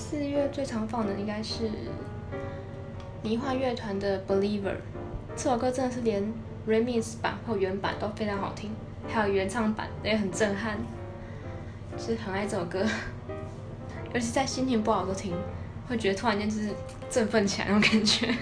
四月最常放的应该是迷幻乐团的 Believer 这首歌真的是连 Remix 版或原版都非常好听，还有原唱版也很震撼，就是很爱这首歌，尤其在心情不好的时候听，会觉得突然间就是振奋起来那种感觉。